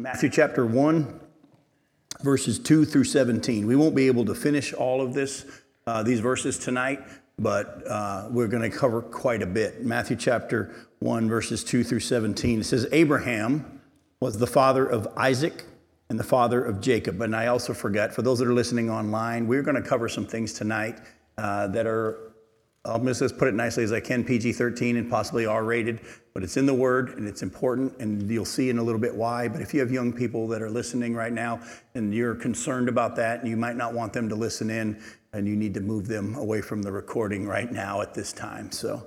Matthew chapter 1, verses 2 through 17. We won't be able to finish all of this, uh, these verses tonight, but uh, we're going to cover quite a bit. Matthew chapter 1, verses 2 through 17. It says, Abraham was the father of Isaac and the father of Jacob. And I also forgot, for those that are listening online, we're going to cover some things tonight uh, that are I'll just put it nicely as I can, PG 13 and possibly R rated, but it's in the Word and it's important, and you'll see in a little bit why. But if you have young people that are listening right now and you're concerned about that, and you might not want them to listen in, and you need to move them away from the recording right now at this time. So,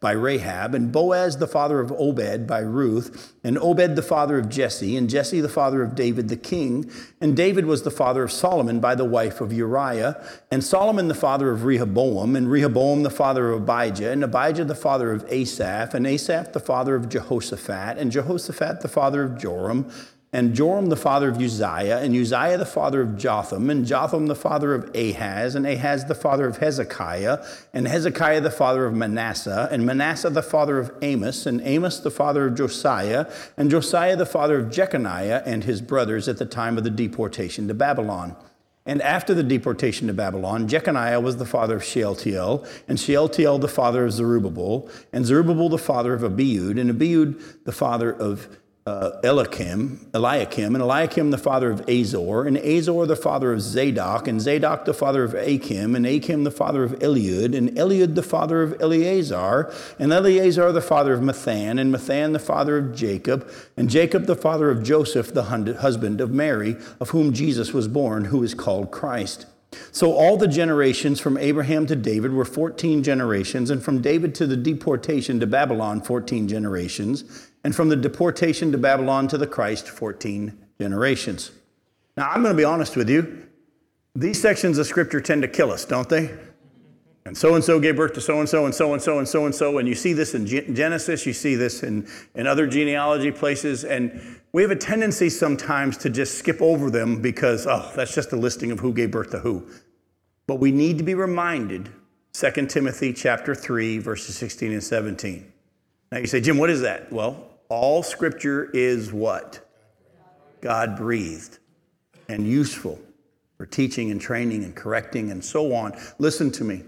by Rahab, and Boaz the father of Obed by Ruth, and Obed the father of Jesse, and Jesse the father of David the king, and David was the father of Solomon by the wife of Uriah, and Solomon the father of Rehoboam, and Rehoboam the father of Abijah, and Abijah the father of Asaph, and Asaph the father of Jehoshaphat, and Jehoshaphat the father of Joram, and Joram the father of Uzziah, and Uzziah the father of Jotham, and Jotham the father of Ahaz, and Ahaz the father of Hezekiah, and Hezekiah the father of Manasseh, and Manasseh the father of Amos, and Amos the father of Josiah, and Josiah the father of Jeconiah and his brothers at the time of the deportation to Babylon. And after the deportation to Babylon, Jeconiah was the father of Shealtiel, and Shealtiel the father of Zerubbabel, and Zerubbabel the father of Abiud, and Abiud the father of uh, Eliakim, Eliakim, and Eliakim the father of Azor, and Azor the father of Zadok, and Zadok the father of Achim, and Achim the father of Eliud, and Eliud the father of Eleazar, and Eleazar the father of Matthan, and Matthan the father of Jacob, and Jacob the father of Joseph, the husband of Mary, of whom Jesus was born, who is called Christ. So all the generations from Abraham to David were 14 generations, and from David to the deportation to Babylon, 14 generations and from the deportation to Babylon to the Christ, 14 generations. Now, I'm going to be honest with you. These sections of scripture tend to kill us, don't they? And so and so gave birth to so and so, and so and so, and so and so. And you see this in Genesis, you see this in, in other genealogy places. And we have a tendency sometimes to just skip over them because, oh, that's just a listing of who gave birth to who. But we need to be reminded 2 Timothy chapter 3, verses 16 and 17. Now you say, Jim, what is that? Well, all scripture is what? God breathed and useful for teaching and training and correcting and so on. Listen to me.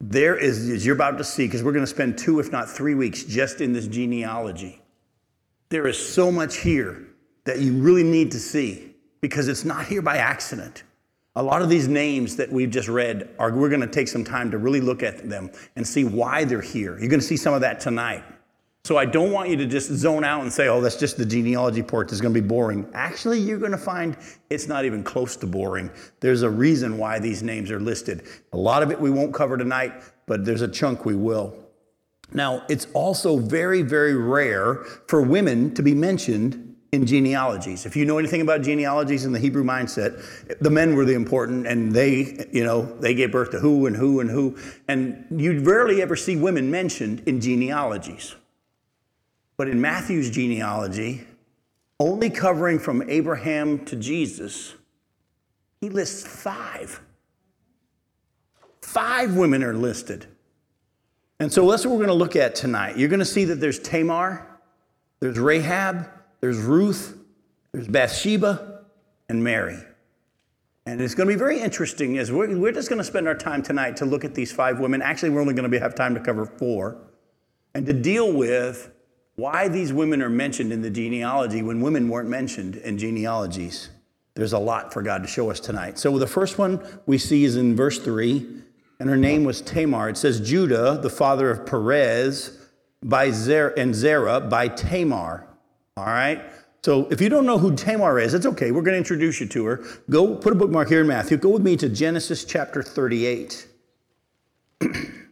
There is, as you're about to see, because we're going to spend two, if not three weeks just in this genealogy, there is so much here that you really need to see because it's not here by accident. A lot of these names that we've just read are, we're going to take some time to really look at them and see why they're here. You're going to see some of that tonight. So I don't want you to just zone out and say, oh, that's just the genealogy part that's going to be boring. Actually, you're going to find it's not even close to boring. There's a reason why these names are listed. A lot of it we won't cover tonight, but there's a chunk we will. Now, it's also very, very rare for women to be mentioned in genealogies. If you know anything about genealogies in the Hebrew mindset, the men were the important and they, you know, they gave birth to who and who and who. And you rarely ever see women mentioned in genealogies. But in Matthew's genealogy, only covering from Abraham to Jesus, he lists five. Five women are listed. And so that's what we're going to look at tonight. You're going to see that there's Tamar, there's Rahab, there's Ruth, there's Bathsheba, and Mary. And it's going to be very interesting as we're, we're just going to spend our time tonight to look at these five women. Actually, we're only going to have time to cover four and to deal with why these women are mentioned in the genealogy when women weren't mentioned in genealogies. There's a lot for God to show us tonight. So the first one we see is in verse 3, and her name was Tamar. It says Judah, the father of Perez, by Zer- and Zerah by Tamar. All right? So if you don't know who Tamar is, it's okay. We're going to introduce you to her. Go put a bookmark here in Matthew. Go with me to Genesis chapter 38.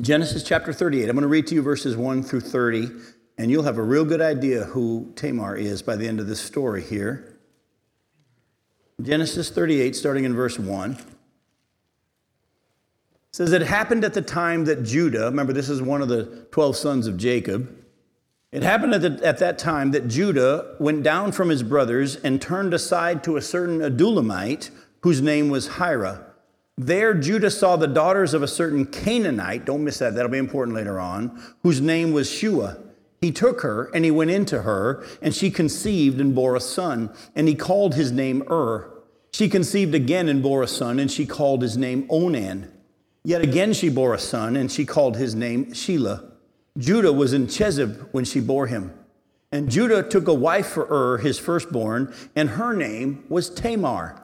Genesis chapter 38. I'm going to read to you verses 1 through 30, and you'll have a real good idea who Tamar is by the end of this story here. Genesis 38, starting in verse 1. says it happened at the time that Judah, remember this is one of the 12 sons of Jacob, it happened at, the, at, that time that Judah went down from his brothers and turned aside to a certain Adullamite whose name was Hira. There, Judah saw the daughters of a certain Canaanite, don't miss that, that'll be important later on, whose name was Shua. He took her and he went into her, and she conceived and bore a son, and he called his name Ur. She conceived again and bore a son, and she called his name Onan. Yet again she bore a son, and she called his name Shelah. Judah was in Chezib when she bore him. And Judah took a wife for Ur, his firstborn, and her name was Tamar.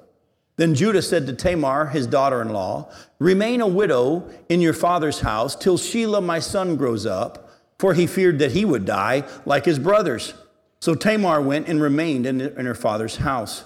Then Judah said to Tamar, his daughter in law, Remain a widow in your father's house till Shelah my son grows up, for he feared that he would die like his brothers. So Tamar went and remained in, in her father's house.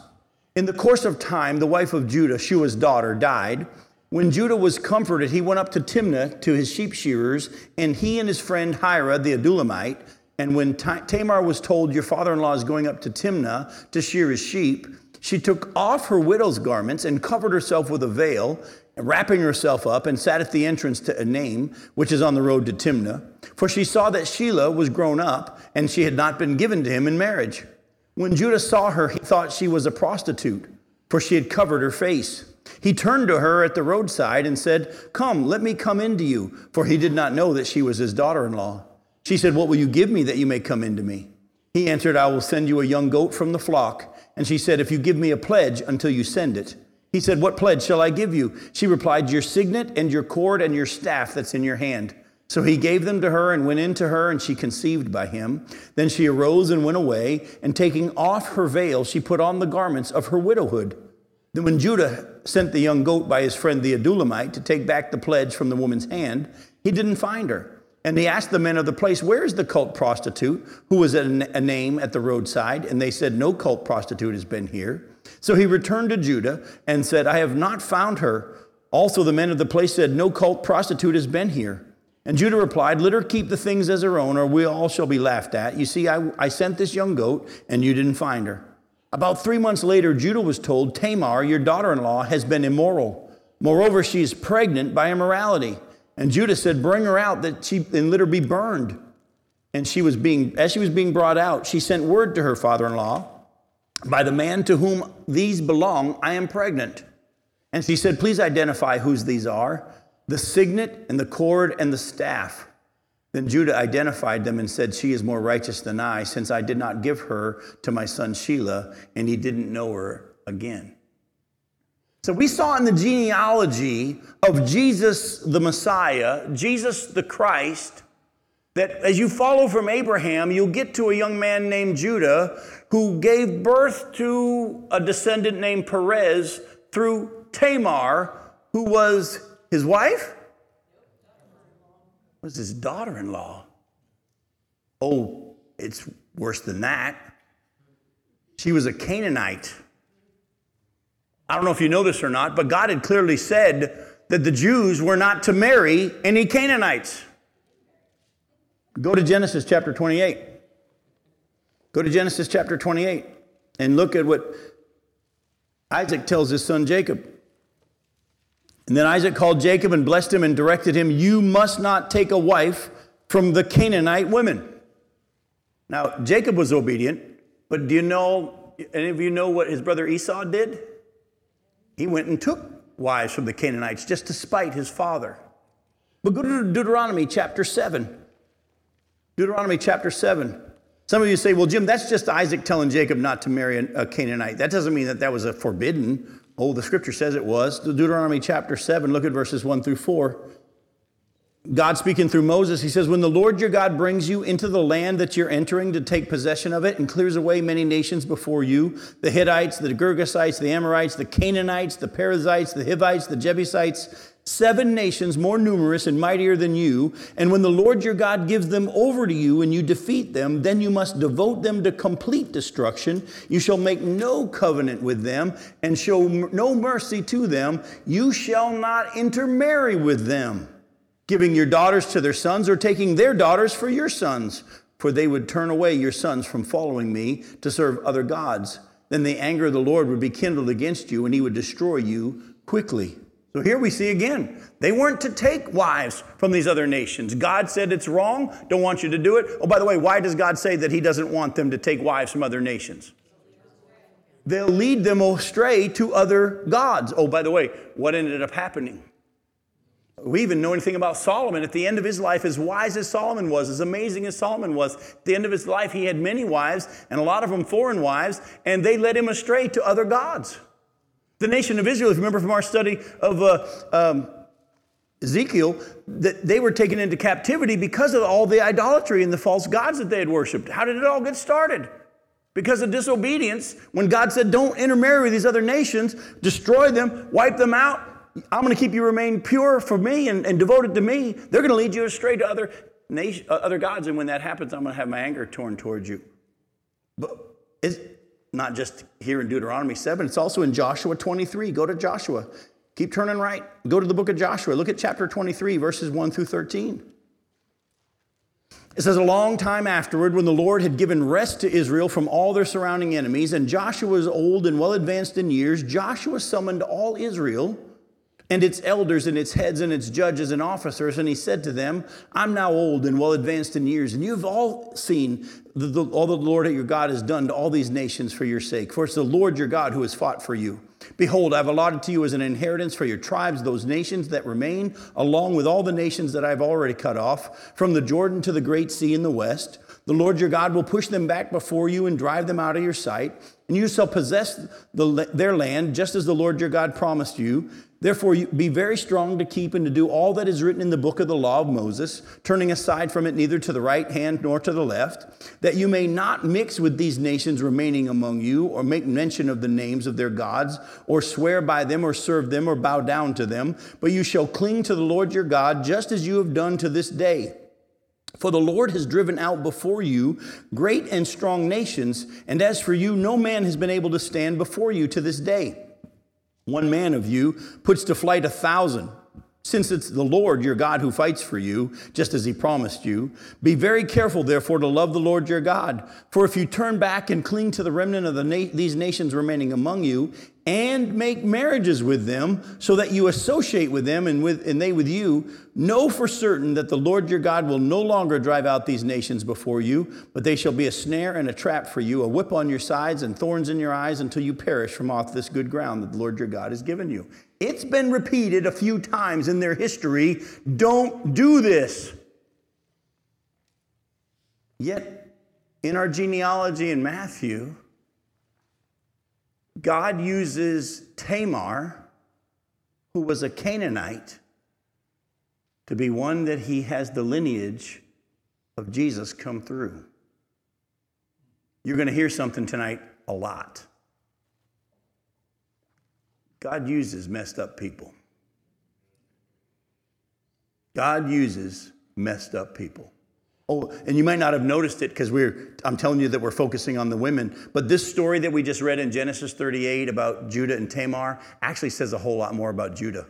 In the course of time, the wife of Judah, Shua's daughter, died when Judah was comforted, he went up to Timnah to his sheep shearers, and he and his friend Hira, the Adullamite. And when Tamar was told, Your father in law is going up to Timnah to shear his sheep, she took off her widow's garments and covered herself with a veil, wrapping herself up, and sat at the entrance to Enaim, which is on the road to Timnah. For she saw that Shelah was grown up, and she had not been given to him in marriage. When Judah saw her, he thought she was a prostitute, for she had covered her face. He turned to her at the roadside and said, Come, let me come into you, for he did not know that she was his daughter in law. She said, What will you give me that you may come into me? He answered, I will send you a young goat from the flock. And she said, If you give me a pledge until you send it. He said, What pledge shall I give you? She replied, Your signet and your cord and your staff that's in your hand. So he gave them to her and went in to her, and she conceived by him. Then she arose and went away, and taking off her veil, she put on the garments of her widowhood. Then, when Judah sent the young goat by his friend the Adullamite to take back the pledge from the woman's hand, he didn't find her. And he asked the men of the place, Where is the cult prostitute who was a name at the roadside? And they said, No cult prostitute has been here. So he returned to Judah and said, I have not found her. Also, the men of the place said, No cult prostitute has been here. And Judah replied, Let her keep the things as her own, or we all shall be laughed at. You see, I, I sent this young goat, and you didn't find her. About three months later, Judah was told, Tamar, your daughter in law, has been immoral. Moreover, she is pregnant by immorality. And Judah said, Bring her out that she and let her be burned. And she was being, as she was being brought out, she sent word to her father in law, By the man to whom these belong, I am pregnant. And she said, Please identify whose these are the signet and the cord and the staff. Then Judah identified them and said, She is more righteous than I, since I did not give her to my son Shelah, and he didn't know her again. So we saw in the genealogy of Jesus the Messiah, Jesus the Christ, that as you follow from Abraham, you'll get to a young man named Judah who gave birth to a descendant named Perez through Tamar, who was his wife was his daughter in law. Oh, it's worse than that. She was a Canaanite. I don't know if you know this or not, but God had clearly said that the Jews were not to marry any Canaanites. Go to Genesis chapter 28. Go to Genesis chapter 28 and look at what Isaac tells his son Jacob. And then Isaac called Jacob and blessed him and directed him, You must not take a wife from the Canaanite women. Now, Jacob was obedient, but do you know, any of you know what his brother Esau did? He went and took wives from the Canaanites just to spite his father. But go to Deuteronomy chapter 7. Deuteronomy chapter 7. Some of you say, well, Jim, that's just Isaac telling Jacob not to marry a Canaanite. That doesn't mean that that was a forbidden Oh, the scripture says it was. Deuteronomy chapter 7, look at verses 1 through 4. God speaking through Moses, he says, When the Lord your God brings you into the land that you're entering to take possession of it and clears away many nations before you the Hittites, the Girgashites, the Amorites, the Canaanites, the Perizzites, the Hivites, the Jebusites, seven nations more numerous and mightier than you. And when the Lord your God gives them over to you and you defeat them, then you must devote them to complete destruction. You shall make no covenant with them and show no mercy to them. You shall not intermarry with them, giving your daughters to their sons or taking their daughters for your sons, for they would turn away your sons from following me to serve other gods. Then the anger of the Lord would be kindled against you and he would destroy you quickly. So here we see again, they weren't to take wives from these other nations. God said it's wrong, don't want you to do it. Oh, by the way, why does God say that He doesn't want them to take wives from other nations? They'll lead them astray to other gods. Oh, by the way, what ended up happening? We even know anything about Solomon. At the end of his life, as wise as Solomon was, as amazing as Solomon was, at the end of his life, he had many wives, and a lot of them foreign wives, and they led him astray to other gods. The nation of Israel, if you remember from our study of uh, um, Ezekiel, that they were taken into captivity because of all the idolatry and the false gods that they had worshiped. How did it all get started? Because of disobedience, when God said, Don't intermarry with these other nations, destroy them, wipe them out, I'm going to keep you remain pure for me and, and devoted to me. They're going to lead you astray to other, nation, uh, other gods. And when that happens, I'm going to have my anger torn towards you. But it's not just here in Deuteronomy 7, it's also in Joshua 23. Go to Joshua. Keep turning right. Go to the book of Joshua. Look at chapter 23, verses 1 through 13. It says, A long time afterward, when the Lord had given rest to Israel from all their surrounding enemies, and Joshua was old and well advanced in years, Joshua summoned all Israel and its elders and its heads and its judges and officers. And he said to them, I'm now old and well advanced in years, and you've all seen the, the, all the Lord your God has done to all these nations for your sake. For it's the Lord your God who has fought for you. Behold, I've allotted to you as an inheritance for your tribes those nations that remain, along with all the nations that I've already cut off, from the Jordan to the great sea in the west. The Lord your God will push them back before you and drive them out of your sight, and you shall possess the, their land just as the Lord your God promised you. Therefore, be very strong to keep and to do all that is written in the book of the law of Moses, turning aside from it neither to the right hand nor to the left, that you may not mix with these nations remaining among you, or make mention of the names of their gods, or swear by them, or serve them, or bow down to them. But you shall cling to the Lord your God, just as you have done to this day. For the Lord has driven out before you great and strong nations, and as for you, no man has been able to stand before you to this day. One man of you puts to flight a thousand. Since it's the Lord your God who fights for you, just as he promised you, be very careful, therefore, to love the Lord your God. For if you turn back and cling to the remnant of the na- these nations remaining among you, and make marriages with them so that you associate with them and, with, and they with you, know for certain that the Lord your God will no longer drive out these nations before you, but they shall be a snare and a trap for you, a whip on your sides and thorns in your eyes until you perish from off this good ground that the Lord your God has given you. It's been repeated a few times in their history don't do this. Yet, in our genealogy in Matthew, God uses Tamar, who was a Canaanite, to be one that he has the lineage of Jesus come through. You're going to hear something tonight a lot. God uses messed up people. God uses messed up people. Oh, and you might not have noticed it because we're, I'm telling you that we're focusing on the women. But this story that we just read in Genesis 38 about Judah and Tamar actually says a whole lot more about Judah.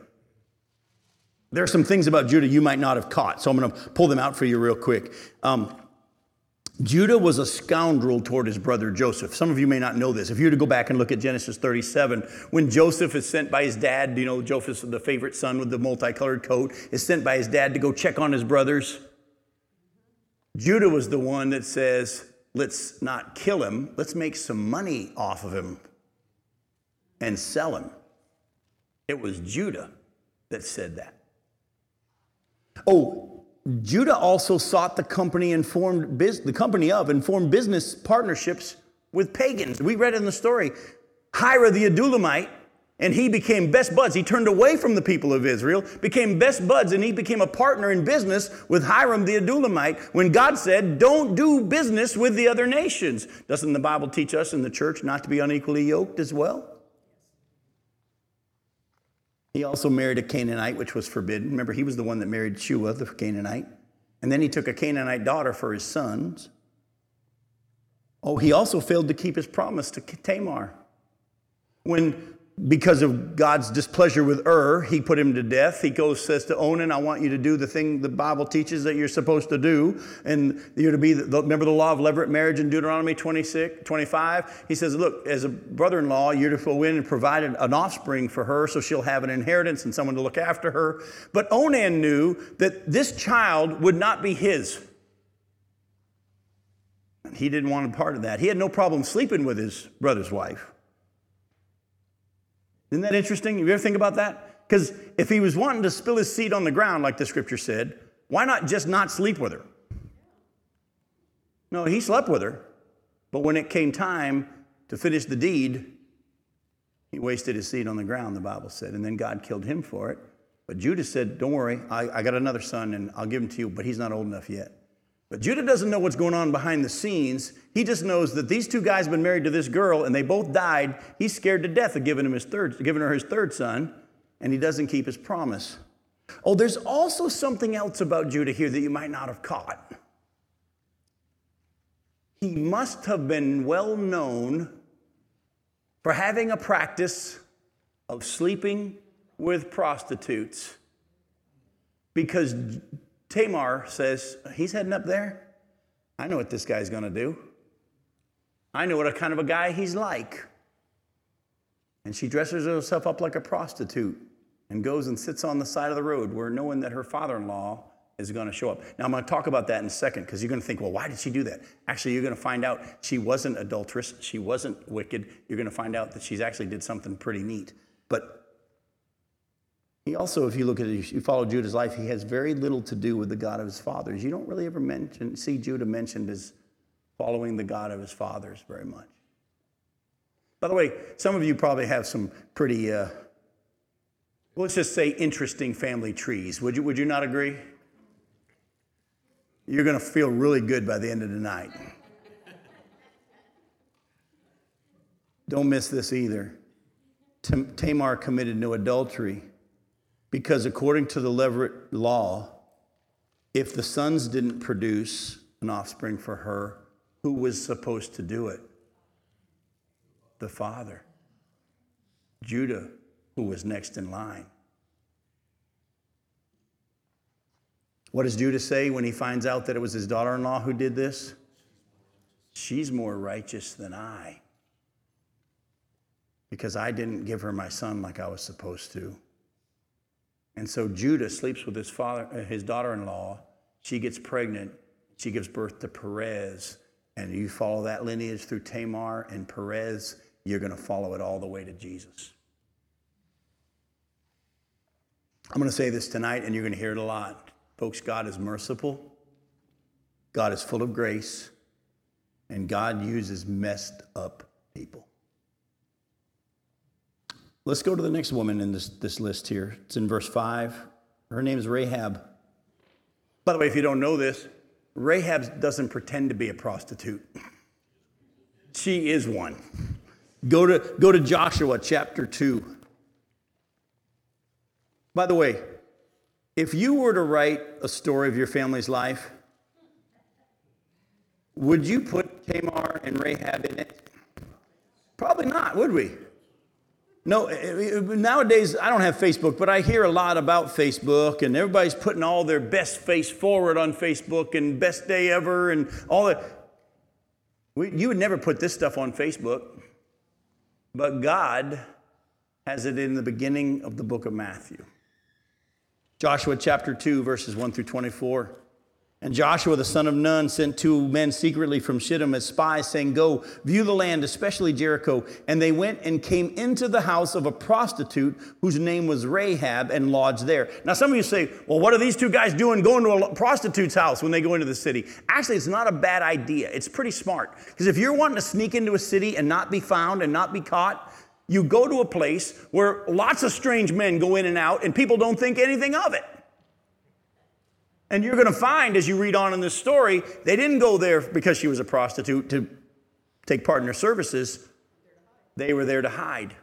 There are some things about Judah you might not have caught, so I'm going to pull them out for you real quick. Um, Judah was a scoundrel toward his brother Joseph. Some of you may not know this. If you were to go back and look at Genesis 37, when Joseph is sent by his dad, you know, Joseph, the favorite son with the multicolored coat, is sent by his dad to go check on his brothers. Judah was the one that says, let's not kill him, let's make some money off of him and sell him. It was Judah that said that. Oh, Judah also sought the company and formed the company of and formed business partnerships with pagans. We read in the story, Hira the Adullamite and he became best buds. He turned away from the people of Israel, became best buds, and he became a partner in business with Hiram the Adullamite when God said, Don't do business with the other nations. Doesn't the Bible teach us in the church not to be unequally yoked as well? He also married a Canaanite, which was forbidden. Remember, he was the one that married Shua, the Canaanite. And then he took a Canaanite daughter for his sons. Oh, he also failed to keep his promise to Tamar. When because of God's displeasure with Ur, he put him to death. He goes, says to Onan, I want you to do the thing the Bible teaches that you're supposed to do. And you're to be, the, remember the law of levirate marriage in Deuteronomy 26, 25? He says, look, as a brother-in-law, you're to go in and provide an offspring for her so she'll have an inheritance and someone to look after her. But Onan knew that this child would not be his. He didn't want a part of that. He had no problem sleeping with his brother's wife. Isn't that interesting? You ever think about that? Because if he was wanting to spill his seed on the ground, like the scripture said, why not just not sleep with her? No, he slept with her. But when it came time to finish the deed, he wasted his seed on the ground, the Bible said. And then God killed him for it. But Judas said, Don't worry, I, I got another son and I'll give him to you, but he's not old enough yet. But Judah doesn't know what's going on behind the scenes. He just knows that these two guys have been married to this girl and they both died. He's scared to death of giving him his third, giving her his third son, and he doesn't keep his promise. Oh, there's also something else about Judah here that you might not have caught. He must have been well known for having a practice of sleeping with prostitutes because Tamar says, He's heading up there. I know what this guy's going to do. I know what a kind of a guy he's like. And she dresses herself up like a prostitute and goes and sits on the side of the road where knowing that her father in law is going to show up. Now, I'm going to talk about that in a second because you're going to think, well, why did she do that? Actually, you're going to find out she wasn't adulterous. She wasn't wicked. You're going to find out that she's actually did something pretty neat. But he also, if you look at it, you follow Judah's life, he has very little to do with the God of his fathers. You don't really ever mention, see Judah mentioned as following the God of his fathers very much. By the way, some of you probably have some pretty, uh, let's just say, interesting family trees. Would you, would you not agree? You're going to feel really good by the end of the night. Don't miss this either. Tamar committed no adultery because according to the Levirate law, if the sons didn't produce an offspring for her, who was supposed to do it? The father. Judah, who was next in line. What does Judah say when he finds out that it was his daughter in law who did this? She's more righteous than I because I didn't give her my son like I was supposed to. And so Judah sleeps with his father, uh, his daughter-in-law. She gets pregnant. She gives birth to Perez. And you follow that lineage through Tamar and Perez, you're going to follow it all the way to Jesus. I'm going to say this tonight, and you're going to hear it a lot. Folks, God is merciful, God is full of grace, and God uses messed up people. Let's go to the next woman in this, this list here. It's in verse 5. Her name is Rahab. By the way, if you don't know this, Rahab doesn't pretend to be a prostitute. She is one. Go to, go to Joshua chapter 2. By the way, if you were to write a story of your family's life, would you put Tamar and Rahab in it? Probably not, would we? No, eh, eh, nowadays I don't have Facebook, but I hear a lot about Facebook, and everybody's putting all their best face forward on Facebook and best day ever and all that. you would never put this stuff on Facebook, but God has it in the beginning of the book of Matthew. Joshua chapter 2, verses 1 through 24. And Joshua the son of Nun sent two men secretly from Shittim as spies, saying, Go, view the land, especially Jericho. And they went and came into the house of a prostitute whose name was Rahab and lodged there. Now, some of you say, Well, what are these two guys doing going to a prostitute's house when they go into the city? Actually, it's not a bad idea. It's pretty smart. Because if you're wanting to sneak into a city and not be found and not be caught, you go to a place where lots of strange men go in and out and people don't think anything of it. And you're going to find as you read on in this story, they didn't go there because she was a prostitute to take part in her services. They were there to hide.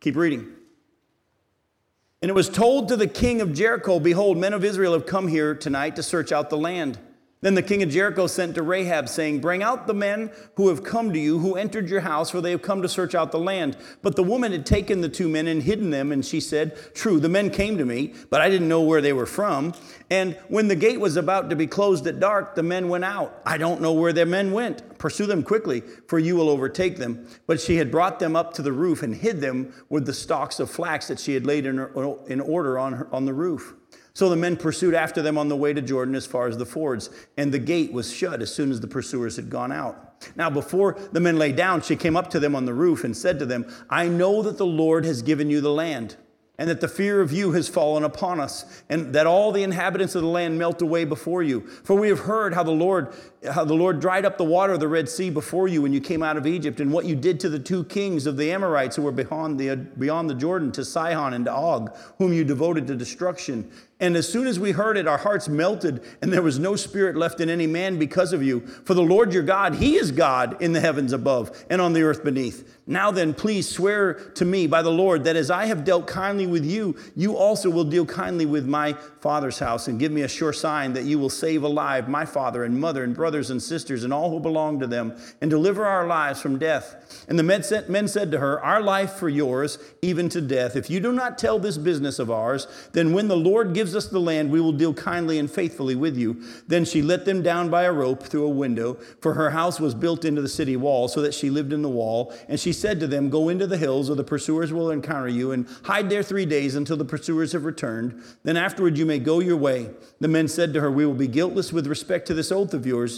Keep reading. And it was told to the king of Jericho, Behold, men of Israel have come here tonight to search out the land. Then the king of Jericho sent to Rahab, saying, Bring out the men who have come to you, who entered your house, for they have come to search out the land. But the woman had taken the two men and hidden them, and she said, True, the men came to me, but I didn't know where they were from. And when the gate was about to be closed at dark, the men went out. I don't know where their men went. Pursue them quickly, for you will overtake them. But she had brought them up to the roof and hid them with the stalks of flax that she had laid in, order on, on the roof. So the men pursued after them on the way to Jordan as far as the fords, and the gate was shut as soon as the pursuers had gone out. Now, before the men lay down, she came up to them on the roof and said to them, I know that the Lord has given you the land and that the fear of you has fallen upon us, and that all the inhabitants of the land melt away before you. For we have heard how the Lord how the Lord dried up the water of the Red Sea before you when you came out of Egypt, and what you did to the two kings of the Amorites who were beyond the, beyond the Jordan, to Sihon and to Og, whom you devoted to destruction. And as soon as we heard it, our hearts melted, and there was no spirit left in any man because of you. For the Lord your God, He is God in the heavens above and on the earth beneath. Now then, please swear to me by the Lord that as I have dealt kindly with you, you also will deal kindly with my father's house, and give me a sure sign that you will save alive my father and mother and brothers and sisters and all who belong to them, and deliver our lives from death. And the men said to her, Our life for yours, even to death. If you do not tell this business of ours, then when the Lord gives us the land, we will deal kindly and faithfully with you. Then she let them down by a rope through a window, for her house was built into the city wall, so that she lived in the wall. And she said to them, Go into the hills, or the pursuers will encounter you, and hide there three days until the pursuers have returned. Then afterward you may go your way. The men said to her, We will be guiltless with respect to this oath of yours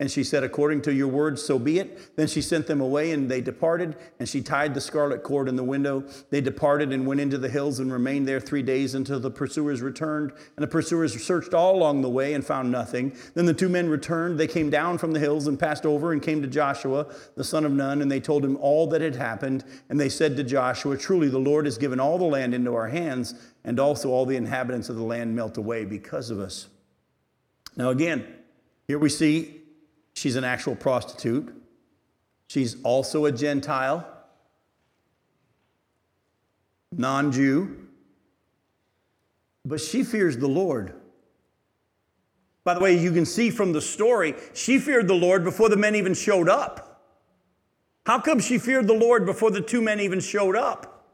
And she said, According to your words, so be it. Then she sent them away, and they departed. And she tied the scarlet cord in the window. They departed and went into the hills and remained there three days until the pursuers returned. And the pursuers searched all along the way and found nothing. Then the two men returned. They came down from the hills and passed over and came to Joshua, the son of Nun, and they told him all that had happened. And they said to Joshua, Truly, the Lord has given all the land into our hands, and also all the inhabitants of the land melt away because of us. Now, again, here we see She's an actual prostitute. She's also a Gentile, non Jew, but she fears the Lord. By the way, you can see from the story, she feared the Lord before the men even showed up. How come she feared the Lord before the two men even showed up?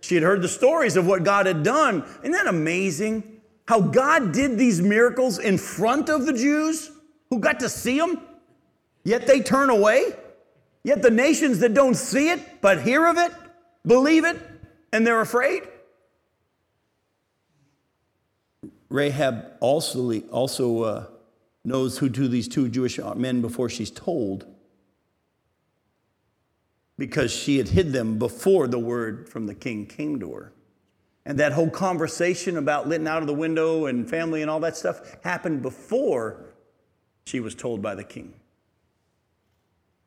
She had heard the stories of what God had done. Isn't that amazing? How God did these miracles in front of the Jews? Who got to see them, yet they turn away. Yet the nations that don't see it but hear of it believe it and they're afraid. Rahab also, also uh, knows who to these two Jewish men before she's told because she had hid them before the word from the king came to her. And that whole conversation about letting out of the window and family and all that stuff happened before she was told by the king.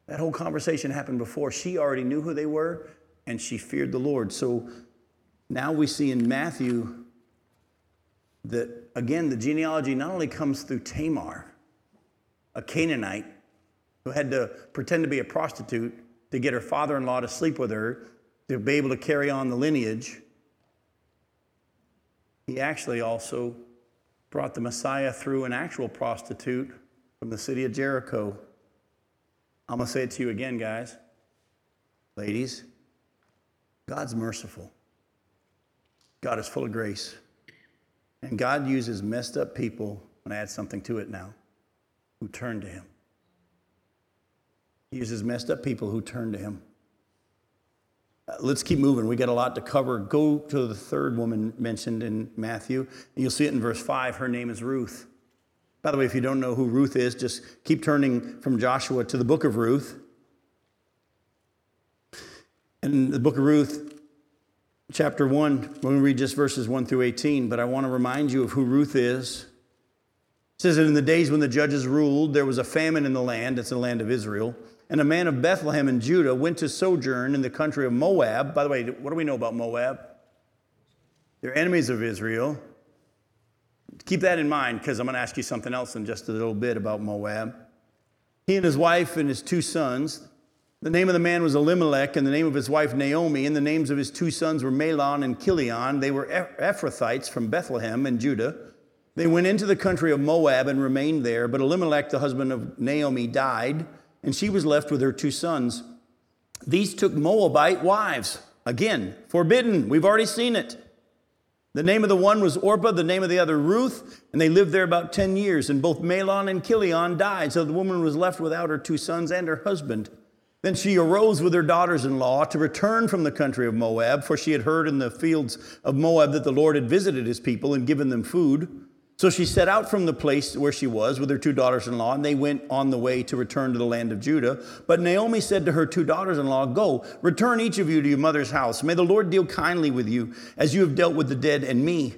That whole conversation happened before. She already knew who they were and she feared the Lord. So now we see in Matthew that, again, the genealogy not only comes through Tamar, a Canaanite who had to pretend to be a prostitute to get her father in law to sleep with her to be able to carry on the lineage. He actually also brought the Messiah through an actual prostitute from the city of Jericho. I'm going to say it to you again, guys. Ladies, God's merciful. God is full of grace. And God uses messed up people, and add something to it now, who turn to Him. He uses messed up people who turn to Him. Uh, let's keep moving. We got a lot to cover. Go to the third woman mentioned in Matthew. You'll see it in verse 5. Her name is Ruth. By the way, if you don't know who Ruth is, just keep turning from Joshua to the book of Ruth. In the book of Ruth, chapter 1, when we read just verses 1 through 18, but I want to remind you of who Ruth is. It says that in the days when the judges ruled, there was a famine in the land, it's the land of Israel, and a man of Bethlehem in Judah went to sojourn in the country of Moab. By the way, what do we know about Moab? They're enemies of Israel. Keep that in mind because I'm going to ask you something else in just a little bit about Moab. He and his wife and his two sons, the name of the man was Elimelech, and the name of his wife Naomi, and the names of his two sons were Mahlon and Chilion. They were Ephrathites from Bethlehem and Judah. They went into the country of Moab and remained there, but Elimelech, the husband of Naomi, died, and she was left with her two sons. These took Moabite wives. Again, forbidden. We've already seen it. The name of the one was Orpah, the name of the other Ruth, and they lived there about 10 years. And both Mahlon and Chilion died, so the woman was left without her two sons and her husband. Then she arose with her daughters in law to return from the country of Moab, for she had heard in the fields of Moab that the Lord had visited his people and given them food. So she set out from the place where she was with her two daughters in law, and they went on the way to return to the land of Judah. But Naomi said to her two daughters in law, Go, return each of you to your mother's house. May the Lord deal kindly with you, as you have dealt with the dead and me.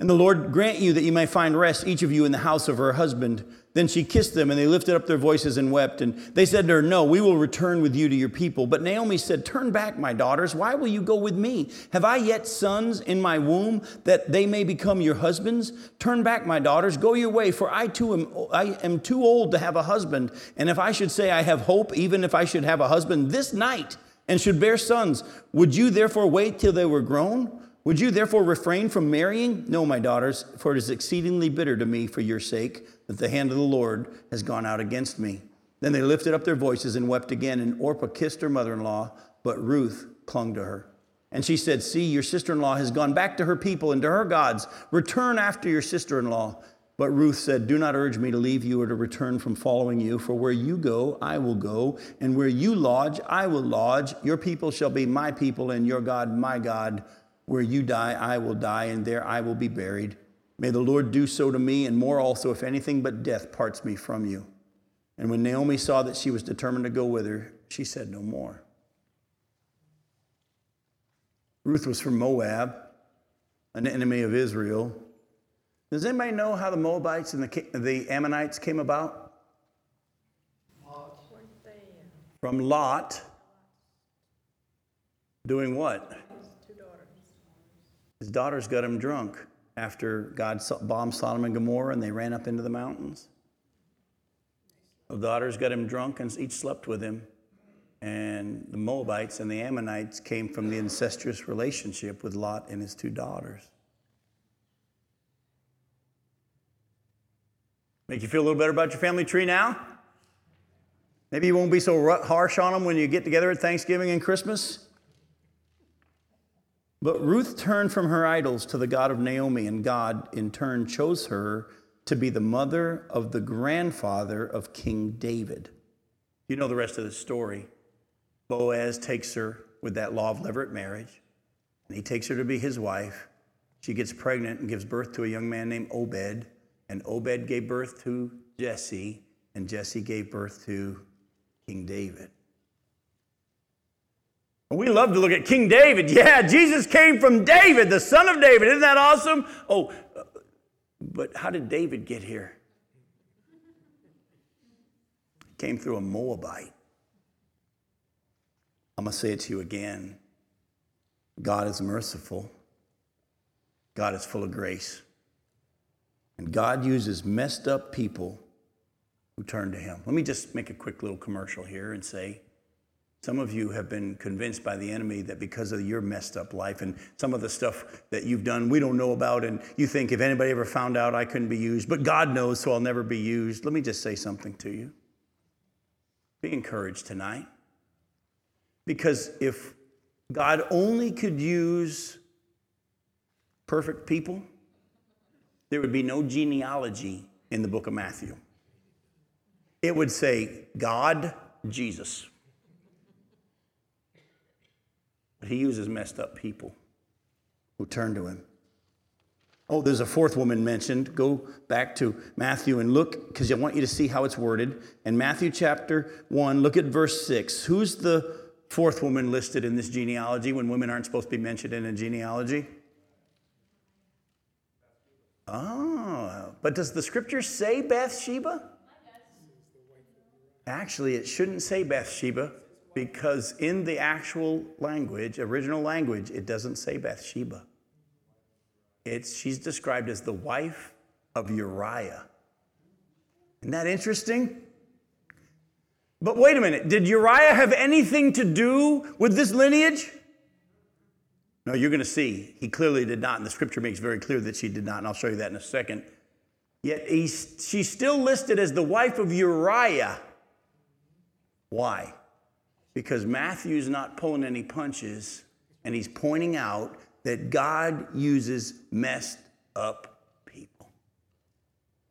And the Lord grant you that you may find rest, each of you, in the house of her husband. Then she kissed them, and they lifted up their voices and wept. And they said to her, No, we will return with you to your people. But Naomi said, Turn back, my daughters. Why will you go with me? Have I yet sons in my womb that they may become your husbands? Turn back, my daughters. Go your way, for I too am, I am too old to have a husband. And if I should say I have hope, even if I should have a husband this night and should bear sons, would you therefore wait till they were grown? Would you therefore refrain from marrying? No, my daughters, for it is exceedingly bitter to me for your sake that the hand of the Lord has gone out against me. Then they lifted up their voices and wept again, and Orpah kissed her mother in law, but Ruth clung to her. And she said, See, your sister in law has gone back to her people and to her gods. Return after your sister in law. But Ruth said, Do not urge me to leave you or to return from following you, for where you go, I will go, and where you lodge, I will lodge. Your people shall be my people, and your God, my God. Where you die, I will die, and there I will be buried. May the Lord do so to me, and more also, if anything but death parts me from you. And when Naomi saw that she was determined to go with her, she said no more. Ruth was from Moab, an enemy of Israel. Does anybody know how the Moabites and the, the Ammonites came about? From Lot. Doing what? His daughters got him drunk after God bombed Sodom and Gomorrah and they ran up into the mountains. The daughters got him drunk and each slept with him. And the Moabites and the Ammonites came from the incestuous relationship with Lot and his two daughters. Make you feel a little better about your family tree now? Maybe you won't be so harsh on them when you get together at Thanksgiving and Christmas? But Ruth turned from her idols to the God of Naomi, and God, in turn, chose her to be the mother of the grandfather of King David. You know the rest of the story. Boaz takes her with that law of levirate marriage, and he takes her to be his wife. She gets pregnant and gives birth to a young man named Obed, and Obed gave birth to Jesse, and Jesse gave birth to King David. We love to look at King David. Yeah, Jesus came from David, the son of David. Isn't that awesome? Oh, but how did David get here? He came through a Moabite. I'm going to say it to you again. God is merciful. God is full of grace. And God uses messed up people who turn to Him. Let me just make a quick little commercial here and say, some of you have been convinced by the enemy that because of your messed up life and some of the stuff that you've done we don't know about, and you think if anybody ever found out, I couldn't be used, but God knows, so I'll never be used. Let me just say something to you. Be encouraged tonight. Because if God only could use perfect people, there would be no genealogy in the book of Matthew. It would say God, Jesus. But he uses messed up people who turn to him. Oh, there's a fourth woman mentioned. Go back to Matthew and look, because I want you to see how it's worded. In Matthew chapter 1, look at verse 6. Who's the fourth woman listed in this genealogy when women aren't supposed to be mentioned in a genealogy? Oh, but does the scripture say Bathsheba? Actually, it shouldn't say Bathsheba because in the actual language, original language, it doesn't say Bathsheba. It's, she's described as the wife of Uriah. Isn't that interesting? But wait a minute, did Uriah have anything to do with this lineage? No, you're going to see. He clearly did not, and the scripture makes very clear that she did not, and I'll show you that in a second. Yet he's, she's still listed as the wife of Uriah. Why? Because Matthew's not pulling any punches, and he's pointing out that God uses messed up people.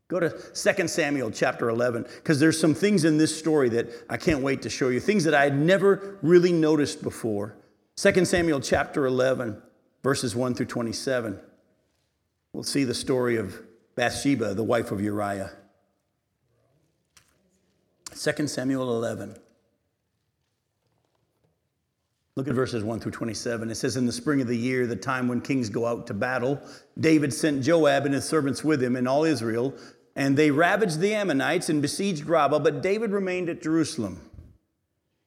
Go to 2 Samuel chapter 11, because there's some things in this story that I can't wait to show you, things that I had never really noticed before. 2 Samuel chapter 11, verses 1 through 27. We'll see the story of Bathsheba, the wife of Uriah. 2 Samuel 11. Look at verses 1 through 27. It says, In the spring of the year, the time when kings go out to battle, David sent Joab and his servants with him and all Israel, and they ravaged the Ammonites and besieged Rabbah, but David remained at Jerusalem.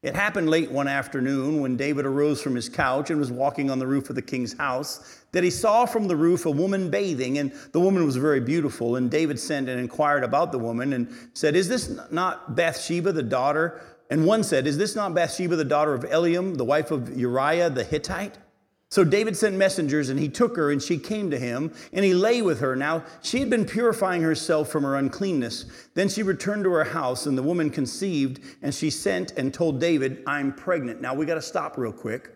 It happened late one afternoon when David arose from his couch and was walking on the roof of the king's house that he saw from the roof a woman bathing, and the woman was very beautiful. And David sent and inquired about the woman and said, Is this not Bathsheba, the daughter and one said, Is this not Bathsheba, the daughter of Eliam, the wife of Uriah the Hittite? So David sent messengers, and he took her, and she came to him, and he lay with her. Now she had been purifying herself from her uncleanness. Then she returned to her house, and the woman conceived, and she sent and told David, I'm pregnant. Now we got to stop real quick.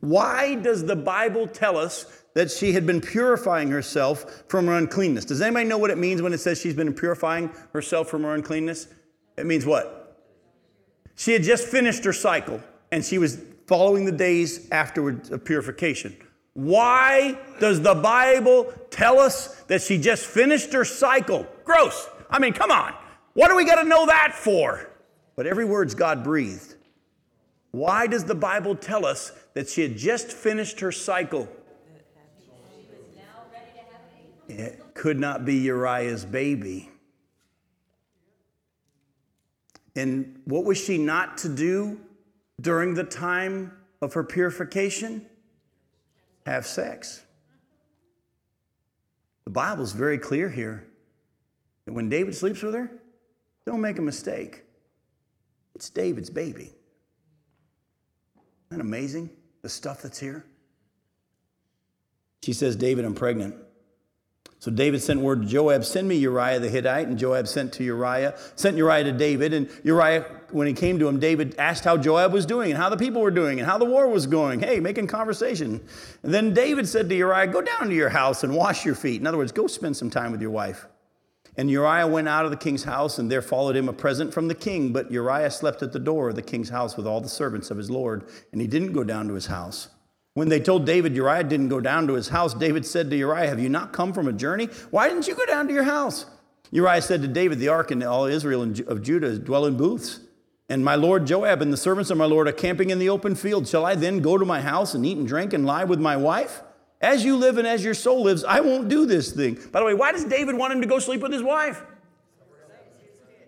Why does the Bible tell us that she had been purifying herself from her uncleanness? Does anybody know what it means when it says she's been purifying herself from her uncleanness? It means what? She had just finished her cycle and she was following the days afterwards of purification. Why does the Bible tell us that she just finished her cycle? Gross. I mean, come on. What do we got to know that for? But every word's God breathed. Why does the Bible tell us that she had just finished her cycle? It could not be Uriah's baby. And what was she not to do during the time of her purification? Have sex. The Bible's very clear here that when David sleeps with her, don't make a mistake. It's David's baby. Isn't that amazing? The stuff that's here. She says, David, I'm pregnant. So David sent word to Joab, send me Uriah the Hittite. And Joab sent to Uriah, sent Uriah to David. And Uriah, when he came to him, David asked how Joab was doing and how the people were doing and how the war was going. Hey, making conversation. And then David said to Uriah, go down to your house and wash your feet. In other words, go spend some time with your wife. And Uriah went out of the king's house, and there followed him a present from the king. But Uriah slept at the door of the king's house with all the servants of his lord, and he didn't go down to his house. When they told David Uriah didn't go down to his house, David said to Uriah, Have you not come from a journey? Why didn't you go down to your house? Uriah said to David, The ark and all Israel and of Judah dwell in booths. And my lord Joab and the servants of my lord are camping in the open field. Shall I then go to my house and eat and drink and lie with my wife? As you live and as your soul lives, I won't do this thing. By the way, why does David want him to go sleep with his wife?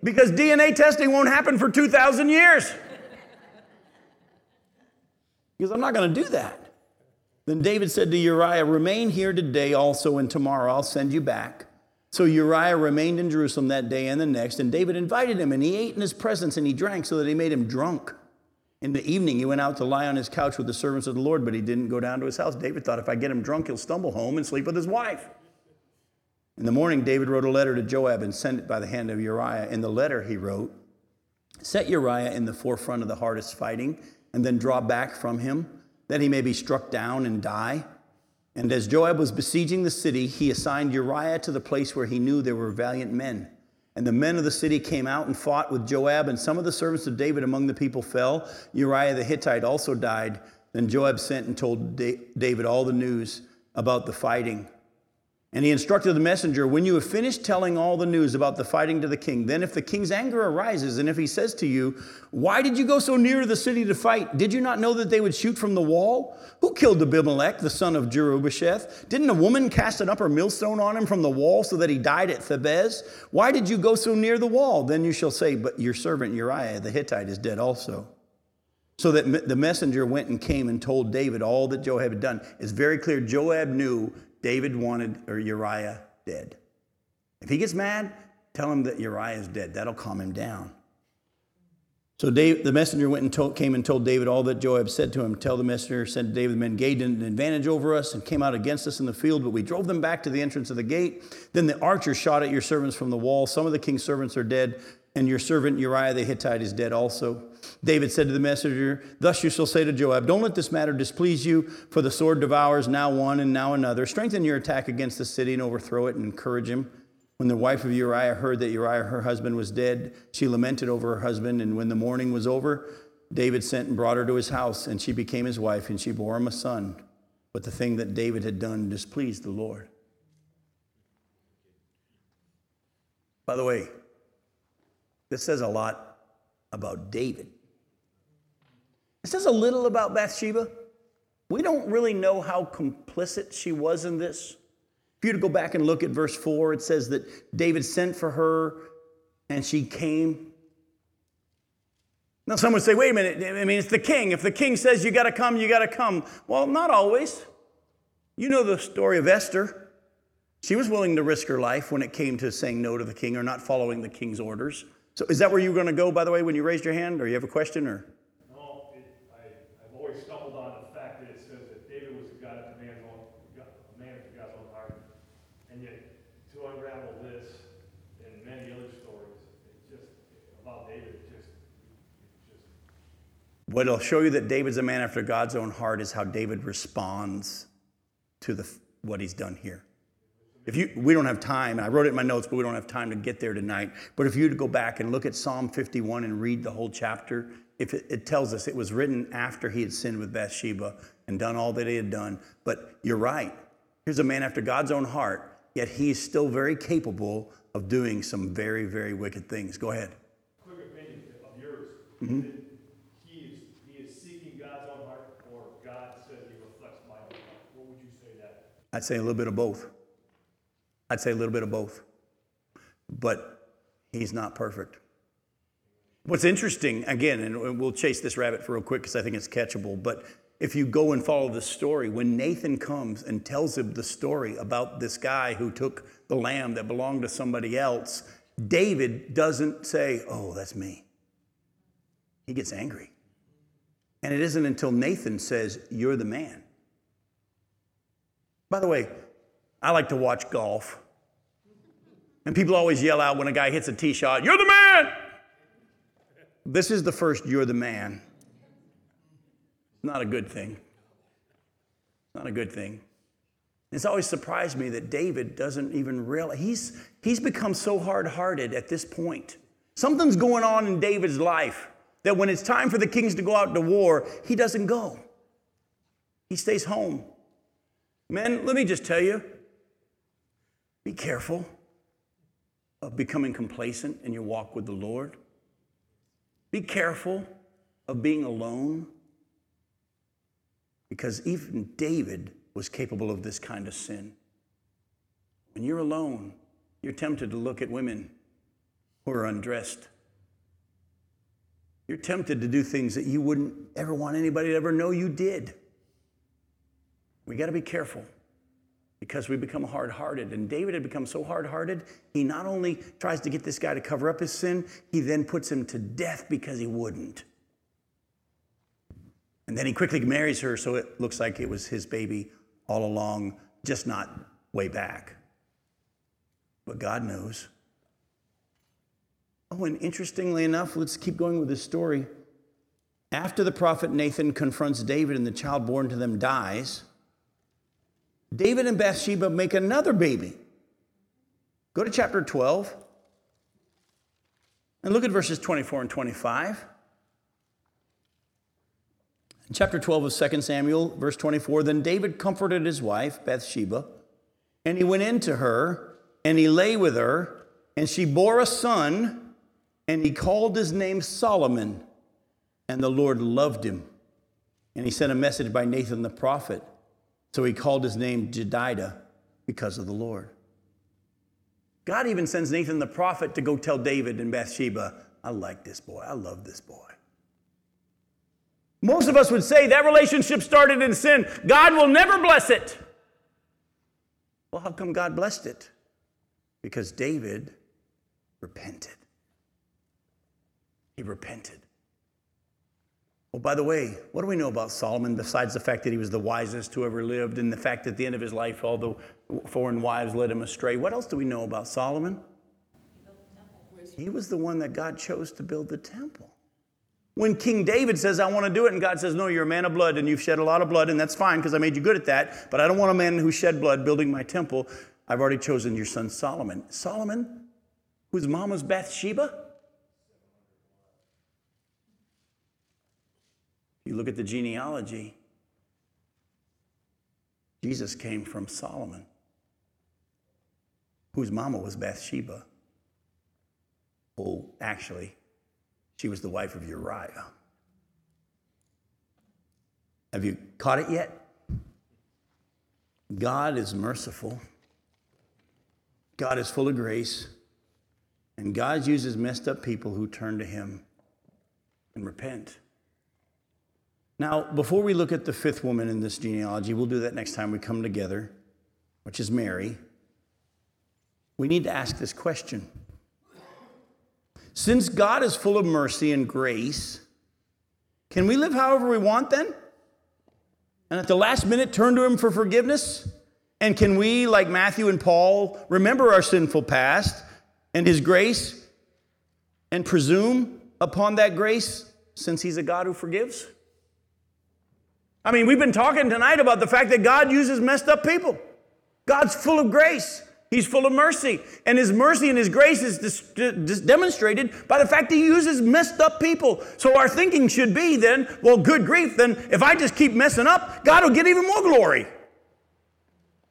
Because DNA testing won't happen for 2,000 years. Because I'm not going to do that. Then David said to Uriah, Remain here today also, and tomorrow I'll send you back. So Uriah remained in Jerusalem that day and the next, and David invited him, and he ate in his presence, and he drank so that he made him drunk. In the evening, he went out to lie on his couch with the servants of the Lord, but he didn't go down to his house. David thought, if I get him drunk, he'll stumble home and sleep with his wife. In the morning, David wrote a letter to Joab and sent it by the hand of Uriah. In the letter, he wrote, Set Uriah in the forefront of the hardest fighting, and then draw back from him that he may be struck down and die. And as Joab was besieging the city, he assigned Uriah to the place where he knew there were valiant men. And the men of the city came out and fought with Joab, and some of the servants of David among the people fell. Uriah the Hittite also died. Then Joab sent and told David all the news about the fighting. And he instructed the messenger, When you have finished telling all the news about the fighting to the king, then if the king's anger arises, and if he says to you, Why did you go so near the city to fight? Did you not know that they would shoot from the wall? Who killed Abimelech, the son of Jerubbesheth? Didn't a woman cast an upper millstone on him from the wall so that he died at Thebez? Why did you go so near the wall? Then you shall say, But your servant Uriah the Hittite is dead also. So that the messenger went and came and told David all that Joab had done. It's very clear Joab knew David wanted or Uriah dead. If he gets mad, tell him that Uriah is dead. That'll calm him down. So the messenger went and told, came and told David all that Joab said to him. Tell the messenger said to David, the men gained an advantage over us and came out against us in the field, but we drove them back to the entrance of the gate. Then the archers shot at your servants from the wall. Some of the king's servants are dead, and your servant Uriah the Hittite is dead also. David said to the messenger, Thus you shall say to Joab, Don't let this matter displease you, for the sword devours now one and now another. Strengthen your attack against the city and overthrow it and encourage him. When the wife of Uriah heard that Uriah, her husband, was dead, she lamented over her husband. And when the mourning was over, David sent and brought her to his house, and she became his wife, and she bore him a son. But the thing that David had done displeased the Lord. By the way, this says a lot about David. It says a little about Bathsheba. We don't really know how complicit she was in this. If you to go back and look at verse 4, it says that David sent for her and she came. Now, some would say, wait a minute, I mean, it's the king. If the king says you got to come, you got to come. Well, not always. You know the story of Esther. She was willing to risk her life when it came to saying no to the king or not following the king's orders. So is that where you were going to go, by the way, when you raised your hand? Or you have a question? Or no, it, I, have always stumbled on the fact that it says that David was a God of man's own, a man of God's own heart, and yet to unravel this and many other stories, it just about David, just, just. What'll show you that David's a man after God's own heart is how David responds to the what he's done here. If you, we don't have time, I wrote it in my notes, but we don't have time to get there tonight. But if you to go back and look at Psalm 51 and read the whole chapter, if it, it tells us it was written after he had sinned with Bathsheba and done all that he had done. But you're right. Here's a man after God's own heart, yet he's still very capable of doing some very, very wicked things. Go ahead. Quick opinion of yours. Mm-hmm. He is, he is seeking God's own heart, or God says he reflects my own heart. What would you say that? I'd say a little bit of both. I'd say a little bit of both. But he's not perfect. What's interesting, again, and we'll chase this rabbit for real quick because I think it's catchable, but if you go and follow the story, when Nathan comes and tells him the story about this guy who took the lamb that belonged to somebody else, David doesn't say, Oh, that's me. He gets angry. And it isn't until Nathan says, You're the man. By the way, I like to watch golf. And people always yell out when a guy hits a tee shot, You're the man! This is the first You're the man. Not a good thing. Not a good thing. It's always surprised me that David doesn't even realize he's, he's become so hard hearted at this point. Something's going on in David's life that when it's time for the kings to go out to war, he doesn't go. He stays home. Men, let me just tell you be careful of becoming complacent in your walk with the Lord. Be careful of being alone because even David was capable of this kind of sin. When you're alone, you're tempted to look at women who are undressed. You're tempted to do things that you wouldn't ever want anybody to ever know you did. We got to be careful because we become hard hearted. And David had become so hard hearted, he not only tries to get this guy to cover up his sin, he then puts him to death because he wouldn't. And then he quickly marries her, so it looks like it was his baby all along, just not way back. But God knows. Oh, and interestingly enough, let's keep going with this story. After the prophet Nathan confronts David and the child born to them dies, David and Bathsheba make another baby. Go to chapter 12 and look at verses 24 and 25. In chapter 12 of 2 Samuel, verse 24, then David comforted his wife, Bathsheba, And he went into her, and he lay with her, and she bore a son, and he called his name Solomon. And the Lord loved him. And he sent a message by Nathan the prophet. So he called his name Jedidiah because of the Lord. God even sends Nathan the prophet to go tell David and Bathsheba, I like this boy. I love this boy. Most of us would say that relationship started in sin. God will never bless it. Well, how come God blessed it? Because David repented. He repented. Oh, by the way, what do we know about Solomon besides the fact that he was the wisest who ever lived and the fact that at the end of his life all the foreign wives led him astray? What else do we know about Solomon? He was the one that God chose to build the temple. When King David says, I want to do it, and God says, No, you're a man of blood and you've shed a lot of blood, and that's fine because I made you good at that, but I don't want a man who shed blood building my temple. I've already chosen your son Solomon. Solomon, whose mom was Bathsheba? You look at the genealogy, Jesus came from Solomon, whose mama was Bathsheba. Oh, actually, she was the wife of Uriah. Have you caught it yet? God is merciful. God is full of grace. And God uses messed up people who turn to Him and repent. Now, before we look at the fifth woman in this genealogy, we'll do that next time we come together, which is Mary. We need to ask this question Since God is full of mercy and grace, can we live however we want then? And at the last minute turn to Him for forgiveness? And can we, like Matthew and Paul, remember our sinful past and His grace and presume upon that grace since He's a God who forgives? I mean, we've been talking tonight about the fact that God uses messed up people. God's full of grace. He's full of mercy. And his mercy and his grace is dis- demonstrated by the fact that he uses messed up people. So our thinking should be then, well, good grief, then if I just keep messing up, God will get even more glory.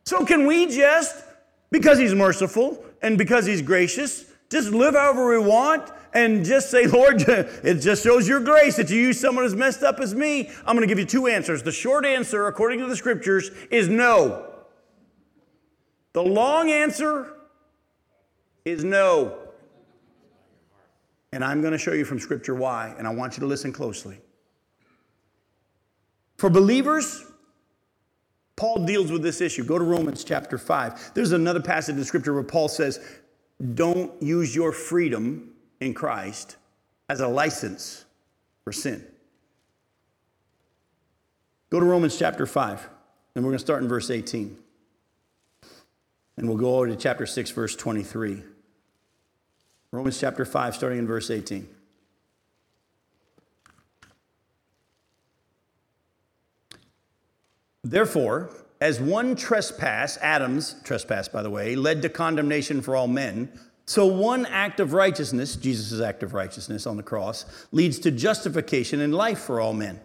So can we just, because he's merciful and because he's gracious, just live however we want and just say, Lord, it just shows your grace that you use someone as messed up as me. I'm going to give you two answers. The short answer, according to the scriptures, is no. The long answer is no. And I'm going to show you from scripture why, and I want you to listen closely. For believers, Paul deals with this issue. Go to Romans chapter 5. There's another passage in scripture where Paul says, Don't use your freedom in Christ as a license for sin. Go to Romans chapter 5, and we're going to start in verse 18. And we'll go over to chapter 6, verse 23. Romans chapter 5, starting in verse 18. Therefore, as one trespass, Adam's trespass, by the way, led to condemnation for all men, so, one act of righteousness, Jesus' act of righteousness on the cross, leads to justification and life for all men.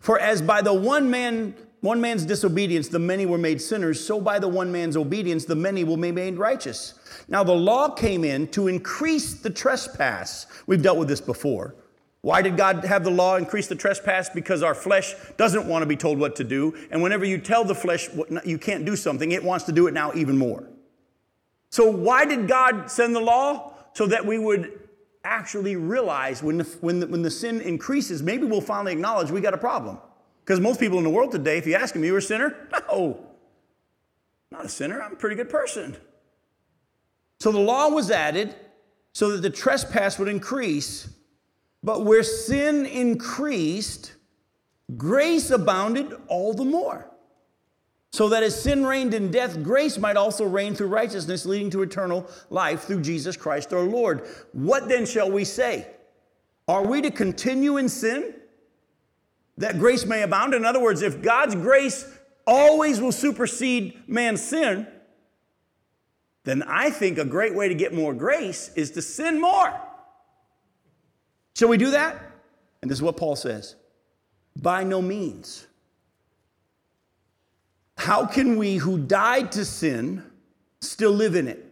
For as by the one man, one man's disobedience, the many were made sinners, so by the one man's obedience, the many will be made righteous. Now, the law came in to increase the trespass. We've dealt with this before. Why did God have the law increase the trespass? Because our flesh doesn't want to be told what to do. And whenever you tell the flesh you can't do something, it wants to do it now even more. So, why did God send the law? So that we would actually realize when the, when the, when the sin increases, maybe we'll finally acknowledge we got a problem. Because most people in the world today, if you ask them, you're a sinner? No, not a sinner. I'm a pretty good person. So the law was added so that the trespass would increase. But where sin increased, grace abounded all the more so that as sin reigned in death, grace might also reign through righteousness, leading to eternal life through Jesus Christ our Lord. What then shall we say? Are we to continue in sin that grace may abound? In other words, if God's grace always will supersede man's sin, then I think a great way to get more grace is to sin more. Shall we do that? And this is what Paul says by no means. How can we who died to sin still live in it.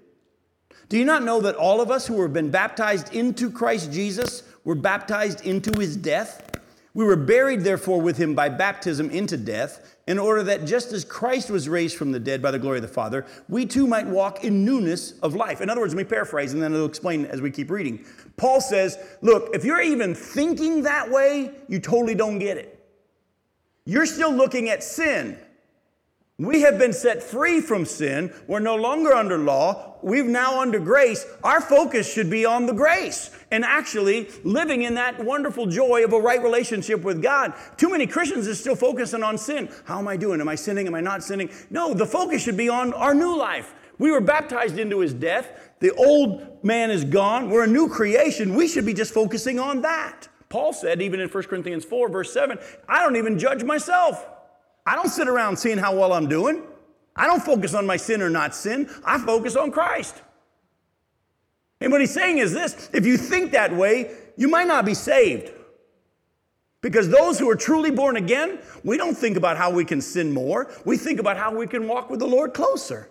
Do you not know that all of us who have been baptized into Christ Jesus were baptized into his death? We were buried, therefore, with him by baptism into death, in order that just as Christ was raised from the dead by the glory of the Father, we too might walk in newness of life. In other words, let me paraphrase and then it'll explain as we keep reading. Paul says, Look, if you're even thinking that way, you totally don't get it. You're still looking at sin. We have been set free from sin. We're no longer under law. We're now under grace. Our focus should be on the grace and actually living in that wonderful joy of a right relationship with God. Too many Christians are still focusing on sin. How am I doing? Am I sinning? Am I not sinning? No, the focus should be on our new life. We were baptized into his death. The old man is gone. We're a new creation. We should be just focusing on that. Paul said, even in 1 Corinthians 4, verse 7, I don't even judge myself. I don't sit around seeing how well I'm doing. I don't focus on my sin or not sin. I focus on Christ. And what he's saying is this if you think that way, you might not be saved. Because those who are truly born again, we don't think about how we can sin more. We think about how we can walk with the Lord closer.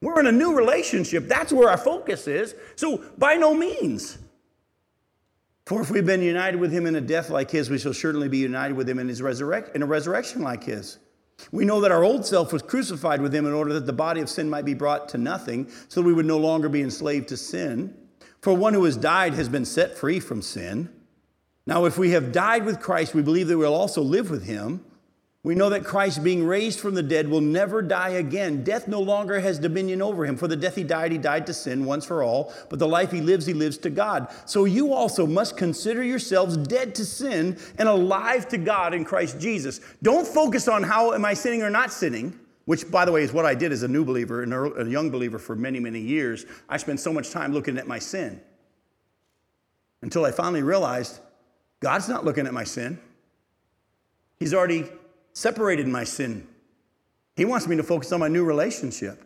We're in a new relationship. That's where our focus is. So, by no means. For if we've been united with him in a death like his, we shall certainly be united with him in, his resurrect, in a resurrection like his. We know that our old self was crucified with him in order that the body of sin might be brought to nothing, so that we would no longer be enslaved to sin. For one who has died has been set free from sin. Now, if we have died with Christ, we believe that we'll also live with him. We know that Christ, being raised from the dead, will never die again. Death no longer has dominion over him. For the death he died, he died to sin once for all. But the life he lives, he lives to God. So you also must consider yourselves dead to sin and alive to God in Christ Jesus. Don't focus on how am I sinning or not sinning, which, by the way, is what I did as a new believer and a young believer for many, many years. I spent so much time looking at my sin until I finally realized God's not looking at my sin. He's already separated my sin. He wants me to focus on my new relationship.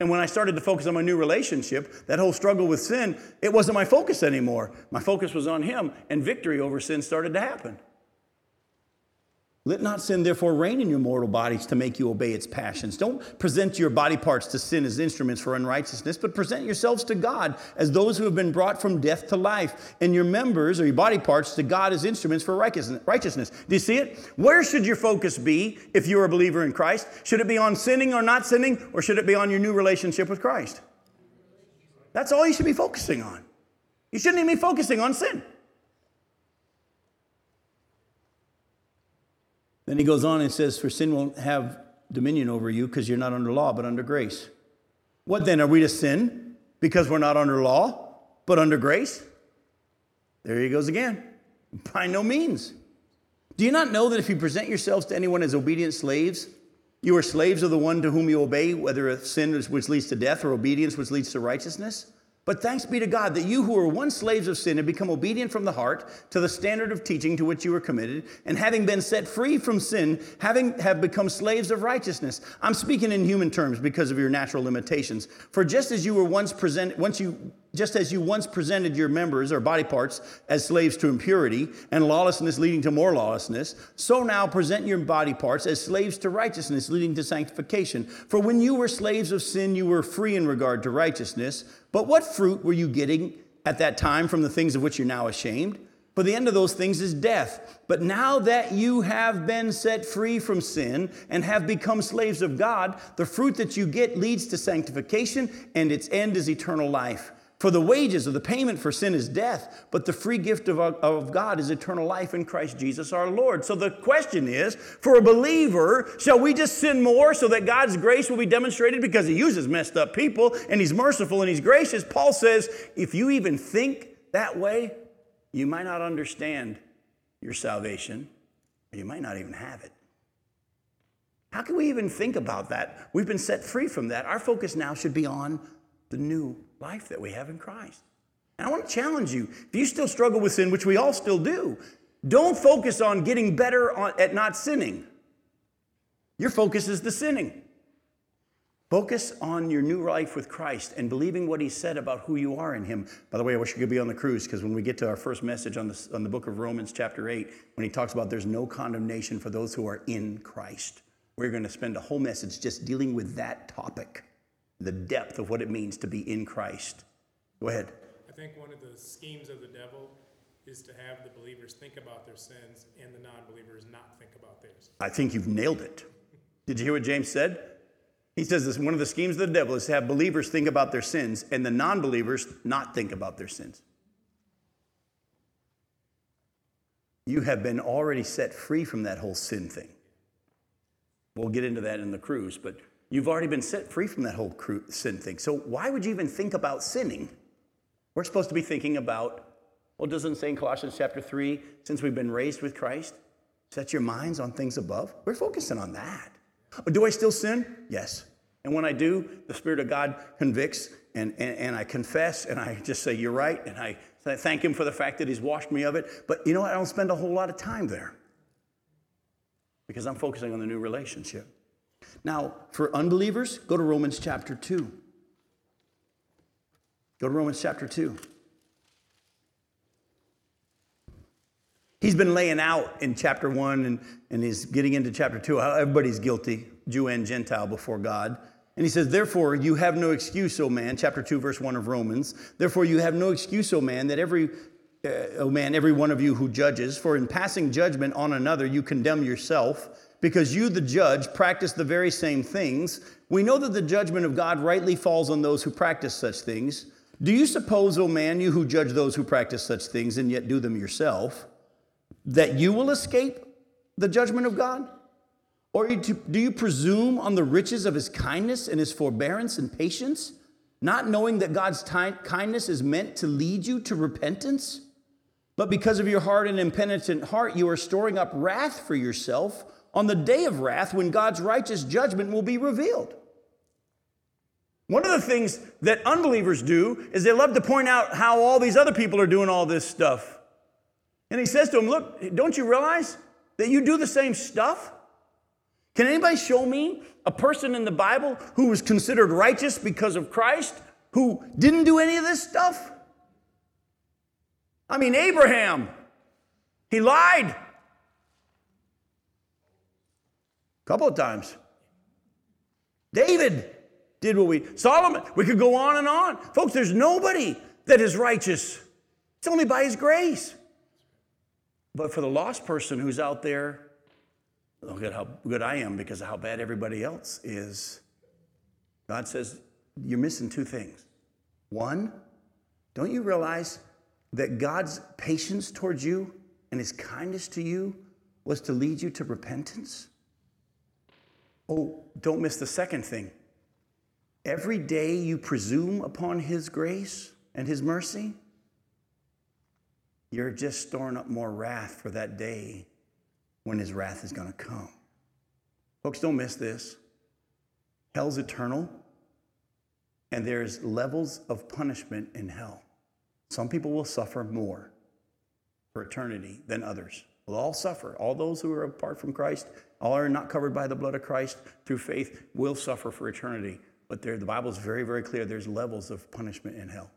And when I started to focus on my new relationship, that whole struggle with sin, it wasn't my focus anymore. My focus was on Him, and victory over sin started to happen. Let not sin therefore reign in your mortal bodies to make you obey its passions. Don't present your body parts to sin as instruments for unrighteousness, but present yourselves to God as those who have been brought from death to life, and your members or your body parts to God as instruments for righteousness. Do you see it? Where should your focus be if you're a believer in Christ? Should it be on sinning or not sinning, or should it be on your new relationship with Christ? That's all you should be focusing on. You shouldn't even be focusing on sin. Then he goes on and says, For sin won't have dominion over you because you're not under law, but under grace. What then? Are we to sin because we're not under law, but under grace? There he goes again. By no means. Do you not know that if you present yourselves to anyone as obedient slaves, you are slaves of the one to whom you obey, whether a sin which leads to death or obedience which leads to righteousness? But thanks be to God that you who were once slaves of sin have become obedient from the heart to the standard of teaching to which you were committed, and having been set free from sin, having have become slaves of righteousness. I'm speaking in human terms because of your natural limitations. For just as you were once present, once you just as you once presented your members or body parts as slaves to impurity and lawlessness leading to more lawlessness, so now present your body parts as slaves to righteousness leading to sanctification. For when you were slaves of sin, you were free in regard to righteousness. But what fruit were you getting at that time from the things of which you're now ashamed? For the end of those things is death. But now that you have been set free from sin and have become slaves of God, the fruit that you get leads to sanctification, and its end is eternal life. For the wages of the payment for sin is death, but the free gift of, of God is eternal life in Christ Jesus our Lord. So the question is for a believer, shall we just sin more so that God's grace will be demonstrated because He uses messed up people and He's merciful and He's gracious? Paul says, if you even think that way, you might not understand your salvation, or you might not even have it. How can we even think about that? We've been set free from that. Our focus now should be on the new life that we have in Christ. And I want to challenge you if you still struggle with sin, which we all still do, don't focus on getting better at not sinning. Your focus is the sinning. Focus on your new life with Christ and believing what he said about who you are in him. By the way, I wish you could be on the cruise because when we get to our first message on the, on the book of Romans, chapter 8, when he talks about there's no condemnation for those who are in Christ, we're going to spend a whole message just dealing with that topic. The depth of what it means to be in Christ. Go ahead. I think one of the schemes of the devil is to have the believers think about their sins and the non believers not think about theirs. I think you've nailed it. Did you hear what James said? He says this one of the schemes of the devil is to have believers think about their sins and the non believers not think about their sins. You have been already set free from that whole sin thing. We'll get into that in the cruise, but you've already been set free from that whole sin thing. So why would you even think about sinning? We're supposed to be thinking about, well, doesn't say in Colossians chapter 3, since we've been raised with Christ, set your minds on things above? We're focusing on that. Do I still sin? Yes. And when I do, the Spirit of God convicts and, and, and I confess and I just say, You're right. And I thank Him for the fact that He's washed me of it. But you know what? I don't spend a whole lot of time there because I'm focusing on the new relationship. Now, for unbelievers, go to Romans chapter 2. Go to Romans chapter 2. He's been laying out in chapter 1 and, and he's getting into chapter 2 how everybody's guilty, Jew and Gentile, before God. And he says, Therefore, you have no excuse, O man, chapter 2, verse 1 of Romans. Therefore, you have no excuse, O man, that every, uh, O man, every one of you who judges, for in passing judgment on another, you condemn yourself, because you, the judge, practice the very same things. We know that the judgment of God rightly falls on those who practice such things. Do you suppose, O man, you who judge those who practice such things and yet do them yourself, that you will escape the judgment of God? Or do you presume on the riches of his kindness and his forbearance and patience, not knowing that God's kindness is meant to lead you to repentance? But because of your hard and impenitent heart, you are storing up wrath for yourself on the day of wrath when God's righteous judgment will be revealed. One of the things that unbelievers do is they love to point out how all these other people are doing all this stuff. And he says to them, Look, don't you realize that you do the same stuff? Can anybody show me a person in the Bible who was considered righteous because of Christ who didn't do any of this stuff? I mean, Abraham, he lied a couple of times. David did what we, Solomon, we could go on and on. Folks, there's nobody that is righteous. It's only by his grace. But for the lost person who's out there Look at how good I am because of how bad everybody else is. God says, You're missing two things. One, don't you realize that God's patience towards you and his kindness to you was to lead you to repentance? Oh, don't miss the second thing. Every day you presume upon his grace and his mercy, you're just storing up more wrath for that day when his wrath is going to come. Folks, don't miss this. Hell's eternal, and there's levels of punishment in hell. Some people will suffer more for eternity than others. We'll all suffer. All those who are apart from Christ, all are not covered by the blood of Christ through faith, will suffer for eternity. But there, the Bible is very, very clear there's levels of punishment in hell.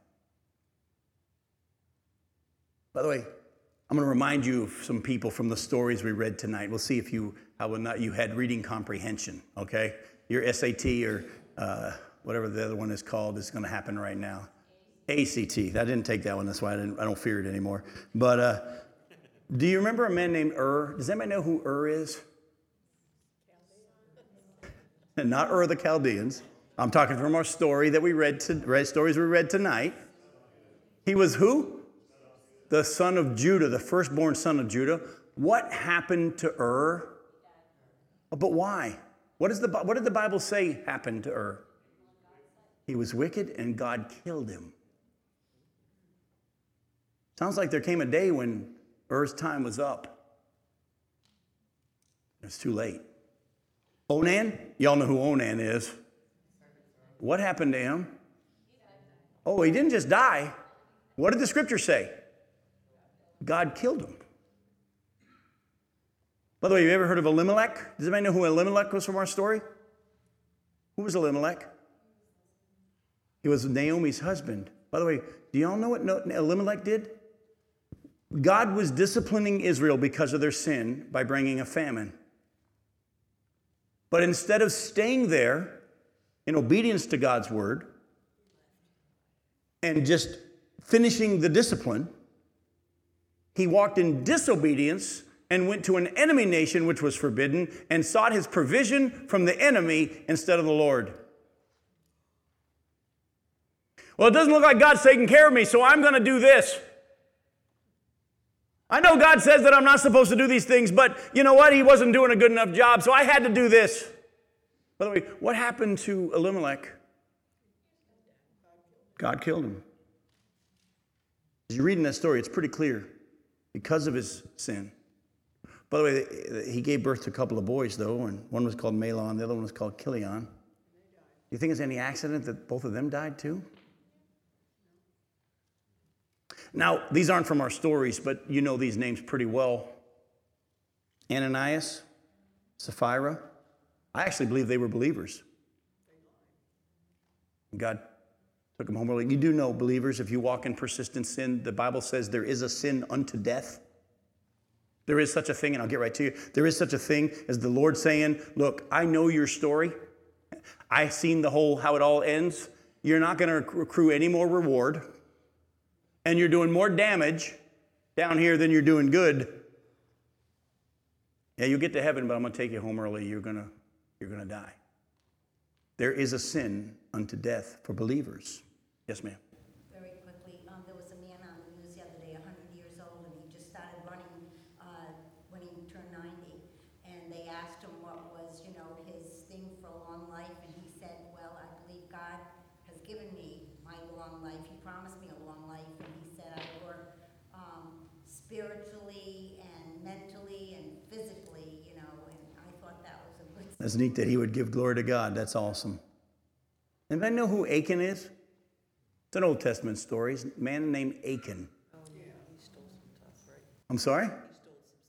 By the way, I'm going to remind you of some people from the stories we read tonight. We'll see if you how not you had reading comprehension. Okay, your SAT or uh, whatever the other one is called is going to happen right now. ACT. I didn't take that one. That's why I, didn't, I don't fear it anymore. But uh, do you remember a man named Ur? Does anybody know who Ur is? And Not Ur the Chaldeans. I'm talking from our story that we read, to, read stories we read tonight. He was who? the son of Judah, the firstborn son of Judah. What happened to Ur? Oh, but why? What, is the, what did the Bible say happened to Ur? He was wicked and God killed him. Sounds like there came a day when Er's time was up. It's too late. Onan, y'all know who Onan is. What happened to him? Oh, he didn't just die. What did the scripture say? God killed him. By the way, you ever heard of Elimelech? Does anybody know who Elimelech was from our story? Who was Elimelech? He was Naomi's husband. By the way, do y'all know what Elimelech did? God was disciplining Israel because of their sin by bringing a famine. But instead of staying there in obedience to God's word and just finishing the discipline, he walked in disobedience and went to an enemy nation which was forbidden and sought his provision from the enemy instead of the Lord. Well, it doesn't look like God's taking care of me, so I'm going to do this. I know God says that I'm not supposed to do these things, but you know what? He wasn't doing a good enough job, so I had to do this. By the way, what happened to Elimelech? God killed him. As you read in that story, it's pretty clear because of his sin. By the way, he gave birth to a couple of boys, though, and one was called Mahlon, the other one was called Chilion. Do you think it's any accident that both of them died too? Now, these aren't from our stories, but you know these names pretty well. Ananias, Sapphira. I actually believe they were believers. God took them home early. You do know, believers, if you walk in persistent sin, the Bible says there is a sin unto death. There is such a thing, and I'll get right to you. There is such a thing as the Lord saying, Look, I know your story. I've seen the whole, how it all ends. You're not going to accrue any more reward and you're doing more damage down here than you're doing good, yeah, you'll get to heaven, but I'm going to take you home early. You're going to, you're going to die. There is a sin unto death for believers. Yes, ma'am. Very quickly, um, there was a man on the news the other day, hundred years old, and he just started running, uh, when he turned ninety. And they asked him what was, you know, his thing for a long life, and he said, well, I believe God has given me my long life. He promised me a long life, and he said I work, um, spiritually and mentally and physically, you know, and I thought that was a good. That's neat that he would give glory to God. That's awesome. Anybody know who Achan is? It's an Old Testament story. It's a man named Achan. Oh, yeah. He stole some stuff, right? I'm sorry?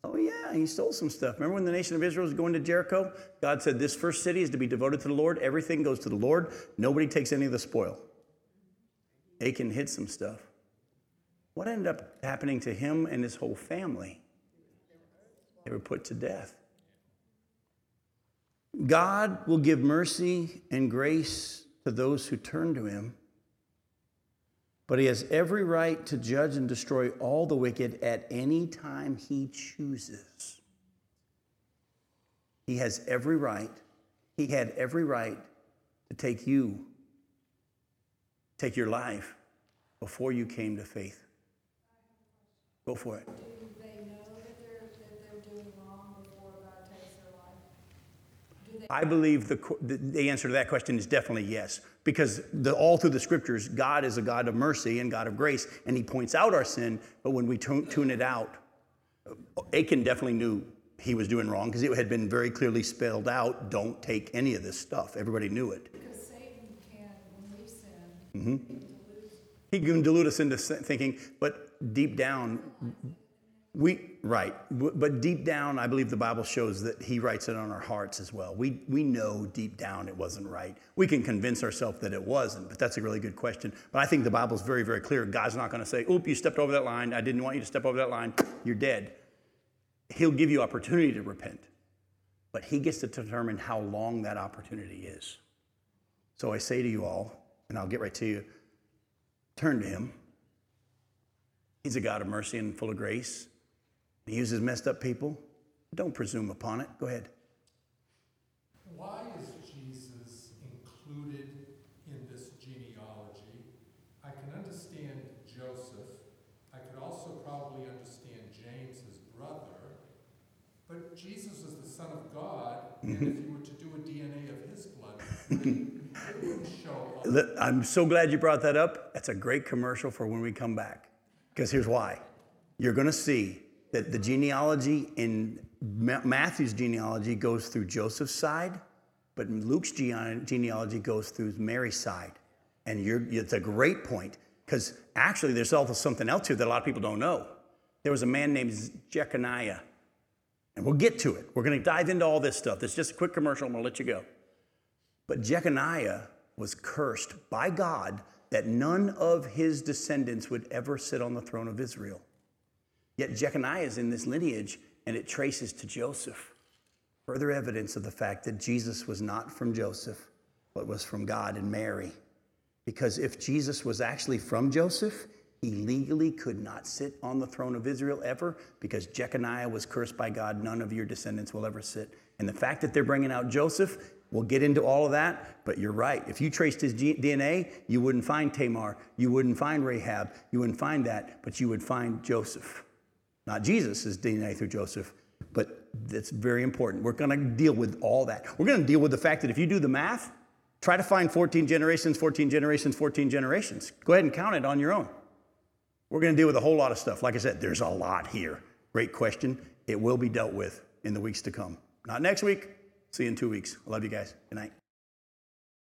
Oh, yeah, he stole some stuff. Remember when the nation of Israel was going to Jericho? God said, This first city is to be devoted to the Lord. Everything goes to the Lord. Nobody takes any of the spoil. Achan hid some stuff. What ended up happening to him and his whole family? They were put to death. God will give mercy and grace to those who turn to him, but he has every right to judge and destroy all the wicked at any time he chooses. He has every right, he had every right to take you, take your life before you came to faith. Go for it. Do they know that they're, that they're doing wrong before God takes their life? Do they, I believe the, the, answer to that question is definitely yes. Because the, all through the scriptures, God is a God of mercy and God of grace, and He points out our sin, but when we tune, tune it out, Achan definitely knew he was doing wrong because it had been very clearly spelled out don't take any of this stuff. Everybody knew it. because Satan can, when we sin, Mm-hmm. he deludes He can delude us into thinking, but deep down, we, right, but deep down, I believe the Bible shows that He writes it on our hearts as well. We, we know deep down it wasn't right. We can convince ourselves that it wasn't, but that's a really good question. But I think the Bible's very, very clear. God's not going to say, oop, you stepped over that line. I didn't want you to step over that line. You're dead. He'll give you opportunity to repent, but He gets to determine how long that opportunity is. So I say to you all, and I'll get right to you turn to him. He's a God of mercy and full of grace. He uses messed up people. Don't presume upon it. Go ahead. Why is Jesus included in this genealogy? I can understand Joseph. I could also probably understand James, his brother. But Jesus is the Son of God, and if mm-hmm. you were to do a DNA of his blood, it wouldn't show up. I'm so glad you brought that up. That's a great commercial for when we come back. Because here's why. You're going to see that the genealogy in Matthew's genealogy goes through Joseph's side, but Luke's genealogy goes through Mary's side. And you're, it's a great point because actually there's also something else here that a lot of people don't know. There was a man named Jeconiah, and we'll get to it. We're going to dive into all this stuff. This is just a quick commercial. I'm going to let you go. But Jeconiah was cursed by God that none of his descendants would ever sit on the throne of Israel. Yet Jeconiah is in this lineage, and it traces to Joseph. Further evidence of the fact that Jesus was not from Joseph, but was from God and Mary. Because if Jesus was actually from Joseph, he legally could not sit on the throne of Israel ever because Jeconiah was cursed by God. None of your descendants will ever sit. And the fact that they're bringing out Joseph, we'll get into all of that, but you're right. If you traced his DNA, you wouldn't find Tamar, you wouldn't find Rahab, you wouldn't find that, but you would find Joseph. Not Jesus' is DNA through Joseph, but that's very important. We're going to deal with all that. We're going to deal with the fact that if you do the math, try to find 14 generations, 14 generations, 14 generations. Go ahead and count it on your own. We're going to deal with a whole lot of stuff. Like I said, there's a lot here. Great question. It will be dealt with in the weeks to come. Not next week. See you in two weeks. I love you guys. Good night.